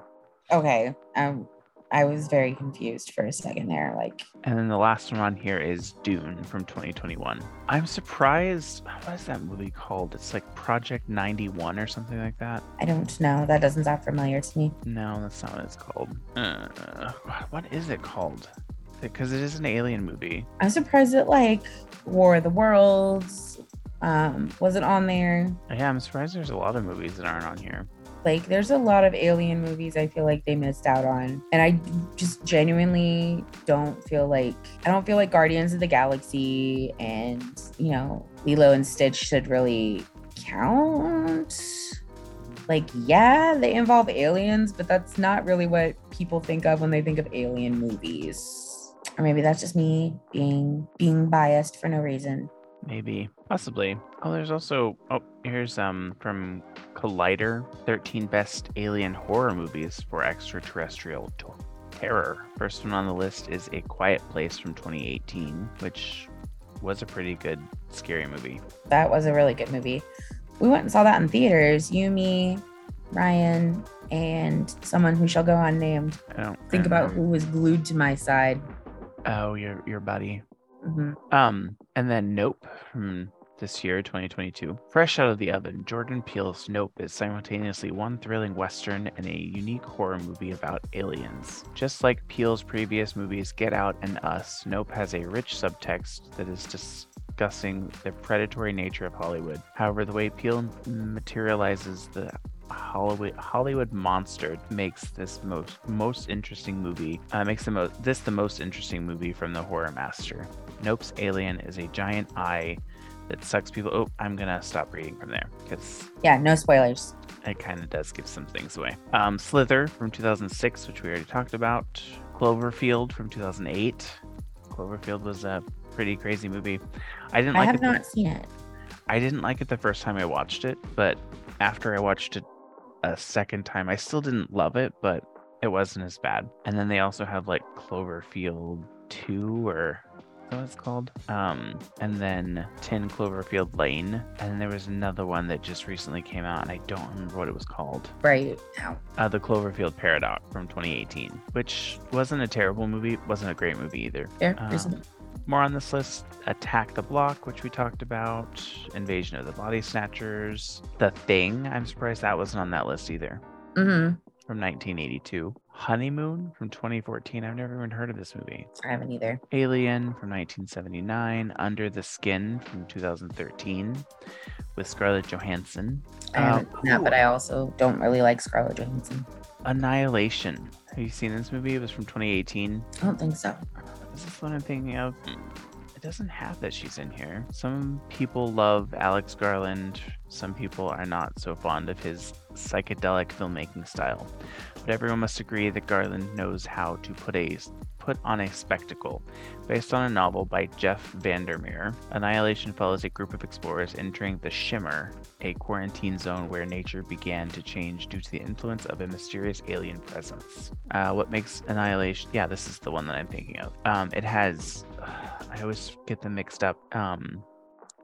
Okay. Um, I was very confused for a second there. Like, And then the last one on here is Dune from 2021. I'm surprised. What is that movie called? It's like Project 91 or something like that. I don't know. That doesn't sound familiar to me. No, that's not what it's called. Uh, what is it called? Because it is an alien movie. I'm surprised that like War of the Worlds um wasn't on there. Yeah, I'm surprised there's a lot of movies that aren't on here. Like there's a lot of alien movies I feel like they missed out on. And I just genuinely don't feel like I don't feel like Guardians of the Galaxy and, you know, Lilo and Stitch should really count. Like, yeah, they involve aliens, but that's not really what people think of when they think of alien movies. Or maybe that's just me being being biased for no reason. Maybe, possibly. Oh, there's also oh, here's um from Collider, 13 best alien horror movies for extraterrestrial t- terror. First one on the list is A Quiet Place from 2018, which was a pretty good scary movie. That was a really good movie. We went and saw that in theaters. You, me, Ryan, and someone who shall go unnamed. I don't Think about remember. who was glued to my side. Oh, your your buddy. Mhm. Um, and then Nope from this year, 2022. Fresh out of the oven, Jordan Peele's Nope is simultaneously one thrilling western and a unique horror movie about aliens. Just like Peele's previous movies Get Out and Us, Nope has a rich subtext that is discussing the predatory nature of Hollywood. However, the way Peele materializes the Hollywood Hollywood monster makes this most most interesting movie. Uh, makes the most this the most interesting movie from the horror master. Nope's alien is a giant eye that sucks people. Oh, I'm gonna stop reading from there because Yeah, no spoilers. it kind of does give some things away. Um, Slither from 2006, which we already talked about. Cloverfield from 2008. Cloverfield was a pretty crazy movie. I didn't I like have it. the- not seen it. I didn't like it the first time I watched it, but after I watched it a second time, I still didn't love it, but it wasn't as bad. And then they also have like Cloverfield 2 or is that what it's called? Um, and then 10 Cloverfield Lane. And then there was another one that just recently came out, and I don't remember what it was called. Right now. Uh, the Cloverfield Paradox from 2018, which wasn't a terrible movie, wasn't a great movie either. Fair. Um. More on this list Attack the Block, which we talked about, Invasion of the Body Snatchers, The Thing. I'm surprised that wasn't on that list either. Mm-hmm. From 1982. Honeymoon from 2014. I've never even heard of this movie. I haven't either. Alien from 1979. Under the Skin from 2013 with Scarlett Johansson. I haven't that, but I also don't really like Scarlett Johansson. Annihilation. Have you seen this movie? It was from 2018. I don't think so. Is this what I'm thinking of? It doesn't have that she's in here. Some people love Alex Garland. Some people are not so fond of his psychedelic filmmaking style. But everyone must agree that Garland knows how to put a put on a spectacle. Based on a novel by Jeff Vandermeer, Annihilation follows a group of explorers entering the Shimmer, a quarantine zone where nature began to change due to the influence of a mysterious alien presence. Uh, what makes Annihilation? Yeah, this is the one that I'm thinking of. Um, it has. I always get them mixed up. Um,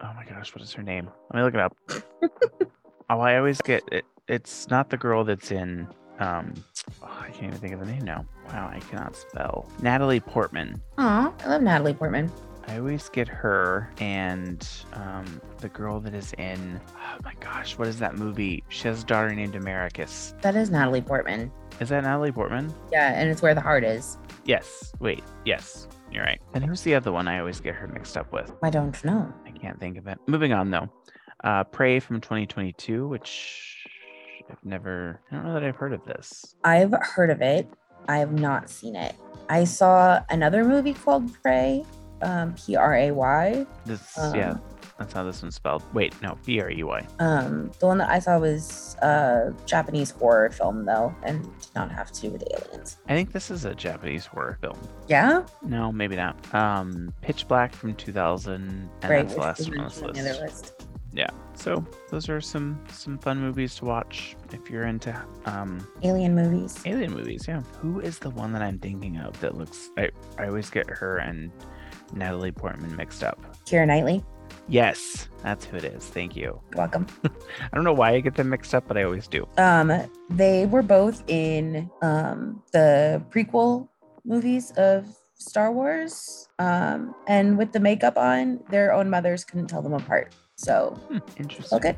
oh my gosh, what is her name? Let me look it up. oh, I always get it. It's not the girl that's in. Um, oh, I can't even think of the name now. Wow, I cannot spell. Natalie Portman. Aw, I love Natalie Portman. I always get her and um, the girl that is in. Oh my gosh, what is that movie? She has a daughter named Americus. That is Natalie Portman. Is that Natalie Portman? Yeah, and it's where the heart is. Yes. Wait. Yes. You're right. And who's the other one I always get her mixed up with? I don't know. I can't think of it. Moving on though. Uh, Prey from 2022, which I've never. I don't know that I've heard of this. I've heard of it. I have not seen it. I saw another movie called Prey, um, P R A Y. This yeah, Um, that's how this one's spelled. Wait, no, B R E Y. Um, the one that I saw was a Japanese horror film, though, and did not have to do with aliens. I think this is a Japanese horror film. Yeah, No, maybe not. Um, Pitch Black from 2000, and right. that's the last one on this mentioned on the list. list. Yeah. So those are some some fun movies to watch if you're into um Alien movies. alien movies. Yeah. Who is the one that I'm thinking of that looks? I I always get her and Natalie Portman mixed up. Keira Knightley. Yes, that's who it is. Thank you. You're welcome. I don't know why I get them mixed up, but I always do. Um, they were both in um the prequel movies of Star Wars. Um, and with the makeup on, their own mothers couldn't tell them apart. So Hmm, interesting. okay.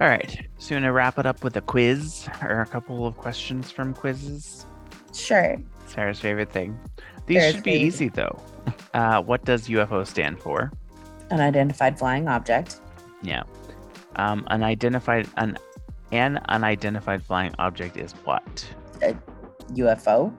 All right. So you want to wrap it up with a quiz or a couple of questions from quizzes? Sure. Sarah's favorite thing. These Sarah's should be favorite. easy though. Uh, what does UFO stand for? Unidentified flying object. Yeah. Um, unidentified an an unidentified flying object is what? A UFO.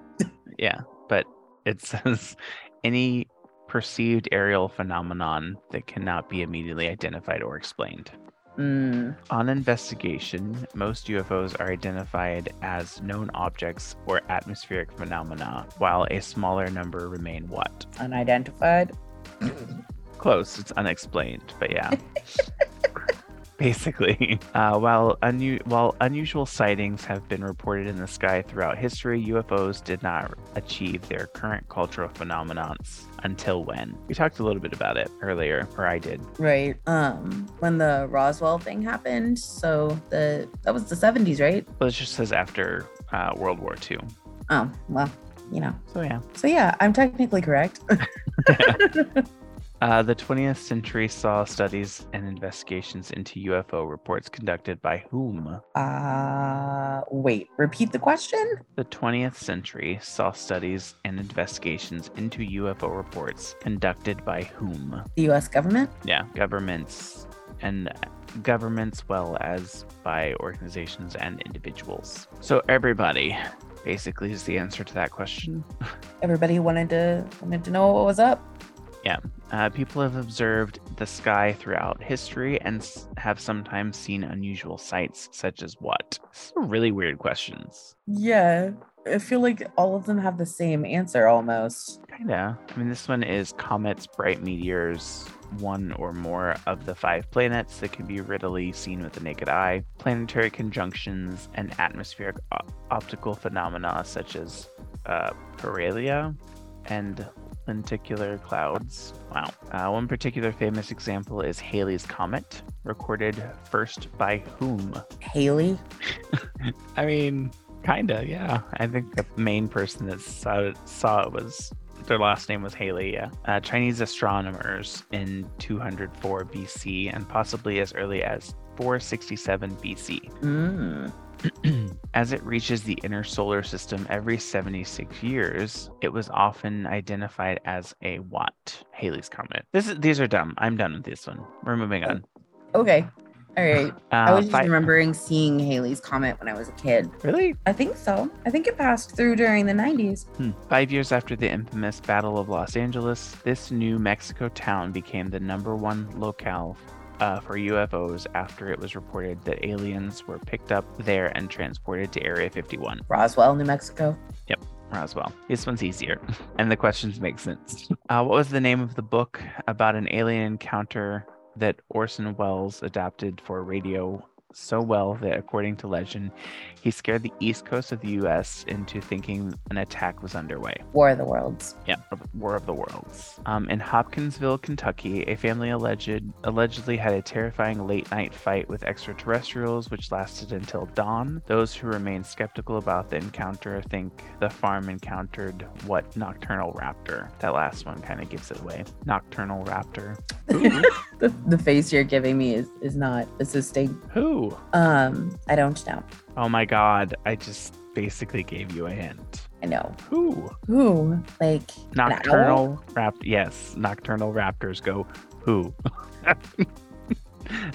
Yeah, but it says any perceived aerial phenomenon that cannot be immediately identified or explained. Mm, On investigation, most UFOs are identified as known objects or atmospheric phenomena, while a smaller number remain what? unidentified. Close, it's unexplained, but yeah. Basically, uh, while, unu- while unusual sightings have been reported in the sky throughout history, UFOs did not achieve their current cultural phenomenons until when? We talked a little bit about it earlier, or I did. Right. Um, when the Roswell thing happened. So the that was the 70s, right? But it just says after uh, World War II. Oh, well, you know. So yeah. So yeah, I'm technically correct. Uh, the 20th century saw studies and investigations into UFO reports conducted by whom? uh wait, repeat the question? The 20th century saw studies and investigations into UFO reports conducted by whom? The US government? Yeah, governments and governments, well as by organizations and individuals. So, everybody basically is the answer to that question. Everybody wanted to wanted to know what was up. Uh, people have observed the sky throughout history and s- have sometimes seen unusual sights, such as what? These are really weird questions. Yeah. I feel like all of them have the same answer almost. Kinda. I mean, this one is comets, bright meteors, one or more of the five planets that can be readily seen with the naked eye, planetary conjunctions, and atmospheric o- optical phenomena such as uh, parhelia and lenticular clouds. Wow. Uh, one particular famous example is Halley's Comet, recorded first by whom? Haley. I mean, kinda, yeah. I think the main person that saw it, saw it was their last name was Haley. Yeah, uh, Chinese astronomers in 204 BC and possibly as early as 467 BC. Mm. As it reaches the inner solar system every 76 years, it was often identified as a what? Halley's comet. This is these are dumb. I'm done with this one. We're moving on. Okay. All right. I Uh, was just fi- remembering seeing Halley's Comet when I was a kid. really? I think so. I think it passed through during the 90s. Hmm. Five years after the infamous Battle of Los Angeles, this New Mexico town became the number one locale uh, for UFOs after it was reported that aliens were picked up there and transported to Area 51, Roswell, New Mexico. Yep. Roswell. This one's easier, and the questions make sense. Uh, what was the name of the book about an alien encounter that Orson Welles adapted for radio so well that, according to legend, he scared the east coast of the U.S. into thinking an attack was underway. War of the Worlds. Yeah, War of the Worlds. Um, in Hopkinsville, Kentucky, a family alleged allegedly had a terrifying late night fight with extraterrestrials, which lasted until dawn. Those who remain skeptical about the encounter think the farm encountered what nocturnal raptor. That last one kind of gives it away. Nocturnal raptor. the, the face you're giving me is, is not assisting. Who? Um, I don't know. Oh my god, I just basically gave you a hint. I know. Who? Who? Like Nocturnal rap yes, nocturnal raptors go who?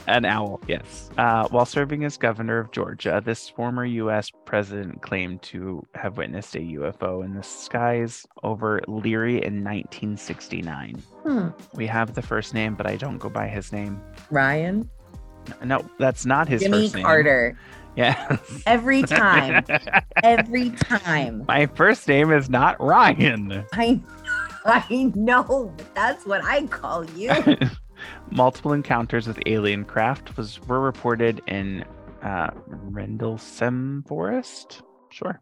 An owl, yes. Uh, while serving as governor of Georgia, this former U.S. president claimed to have witnessed a UFO in the skies over Leary in 1969. Hmm. We have the first name, but I don't go by his name. Ryan. No, that's not his Jimmy first name. Carter. Yeah. Every time. Every time. My first name is not Ryan. I I know, but that's what I call you. Multiple encounters with alien craft was were reported in uh, Rendlesham Forest. Sure.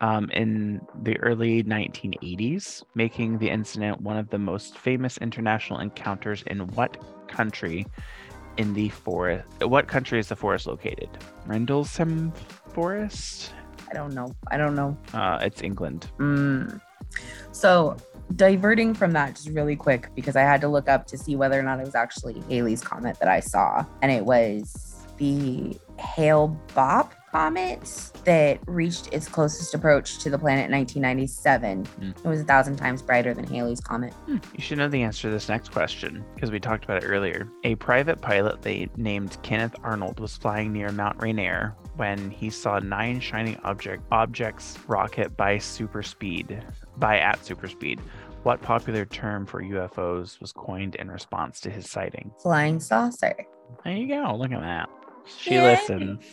Um, in the early 1980s, making the incident one of the most famous international encounters in what country in the forest? What country is the forest located? Rendlesham Forest? I don't know. I don't know. Uh, it's England. Mm. So diverting from that just really quick because I had to look up to see whether or not it was actually Halley's comet that I saw, and it was the Hale Bopp comet that reached its closest approach to the planet in 1997. Hmm. It was a thousand times brighter than Halley's comet. You should know the answer to this next question because we talked about it earlier. A private pilot they named Kenneth Arnold was flying near Mount Rainier when he saw nine shining object objects rocket by super speed, by at super speed. What popular term for UFOs was coined in response to his sighting? Flying saucer. There you go. Look at that. She Yay. listens.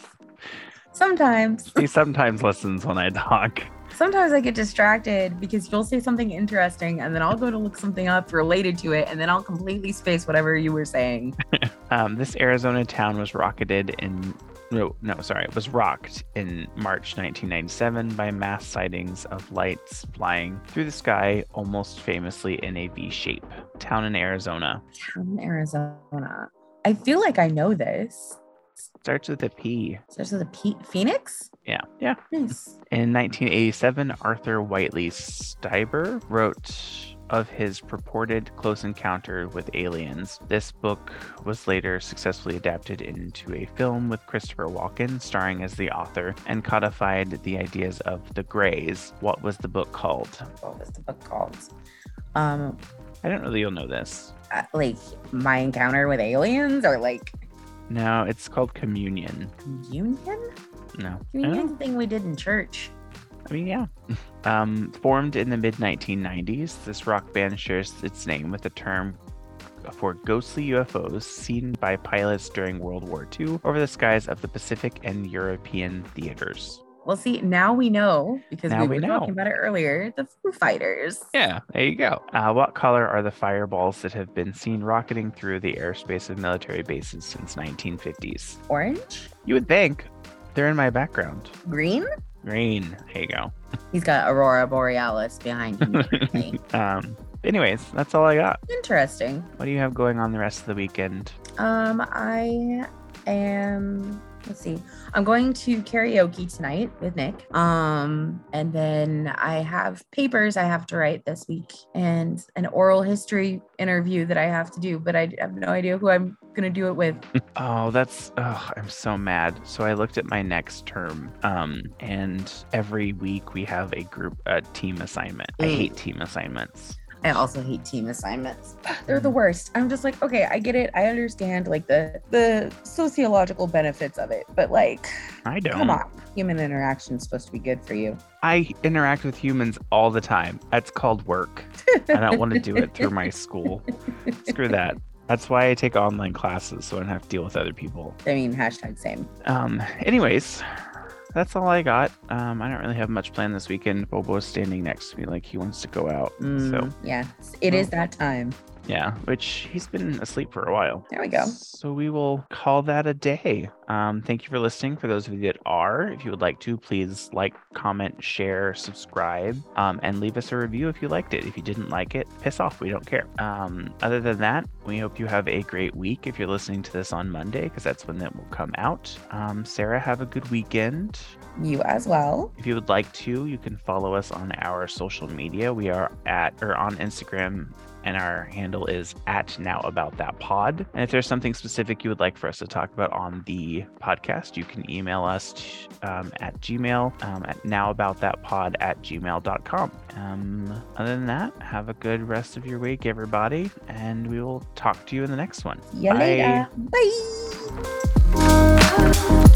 Sometimes. he sometimes listens when I talk. Sometimes I get distracted because you'll say something interesting and then I'll go to look something up related to it and then I'll completely space whatever you were saying. Um, this Arizona town was rocketed in no, no, sorry, it was rocked in March 1997 by mass sightings of lights flying through the sky, almost famously in a V shape. Town in Arizona Town in Arizona. I feel like I know this. Starts with a P. Starts with a P. Phoenix? Yeah, yeah. Nice. In 1987, author Whitley Strieber wrote of his purported close encounter with aliens. This book was later successfully adapted into a film with Christopher Walken starring as the author and codified the ideas of the Greys. What was the book called? What was the book called? Um, I don't know that you'll know this. uh, like my encounter with aliens or like No, it's called Communion. communion? No. Communion thing we did in church. I mean, yeah. Um, formed in the mid 1990s, this rock band shares its name with the term for ghostly UFOs seen by pilots during World War II over the skies of the Pacific and European theaters. Well, see, now we know because Now we we were talking about it earlier. The Foo Fighters. Yeah, there you go. Uh, what color are the fireballs that have been seen rocketing through the airspace of military bases since 1950s? Orange, You would think they're in my background. green. Green. There you go. He's got Aurora Borealis behind him. um, anyways, that's all I got. Interesting. What do you have going on the rest of the weekend? Um, I am. Let's see. I'm going to karaoke tonight with Nick. Um, and then I have papers I have to write this week and an oral history interview that I have to do, but I have no idea who I'm gonna do it with. Oh, that's oh, I'm so mad. So I looked at my next term, um, and every week we have a group a team assignment. I Mm. hate team assignments. I also hate team assignments. They're the worst. I'm just like, okay, I get it. I understand like the the sociological benefits of it, but like, I don't. come on. Human interaction is supposed to be good for you. I interact with humans all the time. That's called work. I don't want to do it through my school. Screw that. That's why I take online classes so I don't have to deal with other people. I mean, hashtag same. Um, anyways, that's all I got. Um, I don't really have much planned this weekend. Bobo's standing next to me like he wants to go out. So Mm, yeah, it is that time. Yeah, which he's been asleep for a while. There we go. So we will call that a day. Um, thank you for listening. For those of you that are, if you would like to, please like, comment, share, subscribe, um, and leave us a review if you liked it. If you didn't like it, piss off. We don't care. Um, other than that, we hope you have a great week if you're listening to this on Monday, because that's when that will come out. Um, Sarah, have a good weekend. You as well. If you would like to, you can follow us on our social media. We are at or on Instagram and our handle is at now about that pod. And if there's something specific you would like for us to talk about on the podcast, you can email us um, at gmail um, at now about that pod at gmail.com. Um, other than that, have a good rest of your week, everybody, and we will talk to you in the next one. You Bye. later. Bye.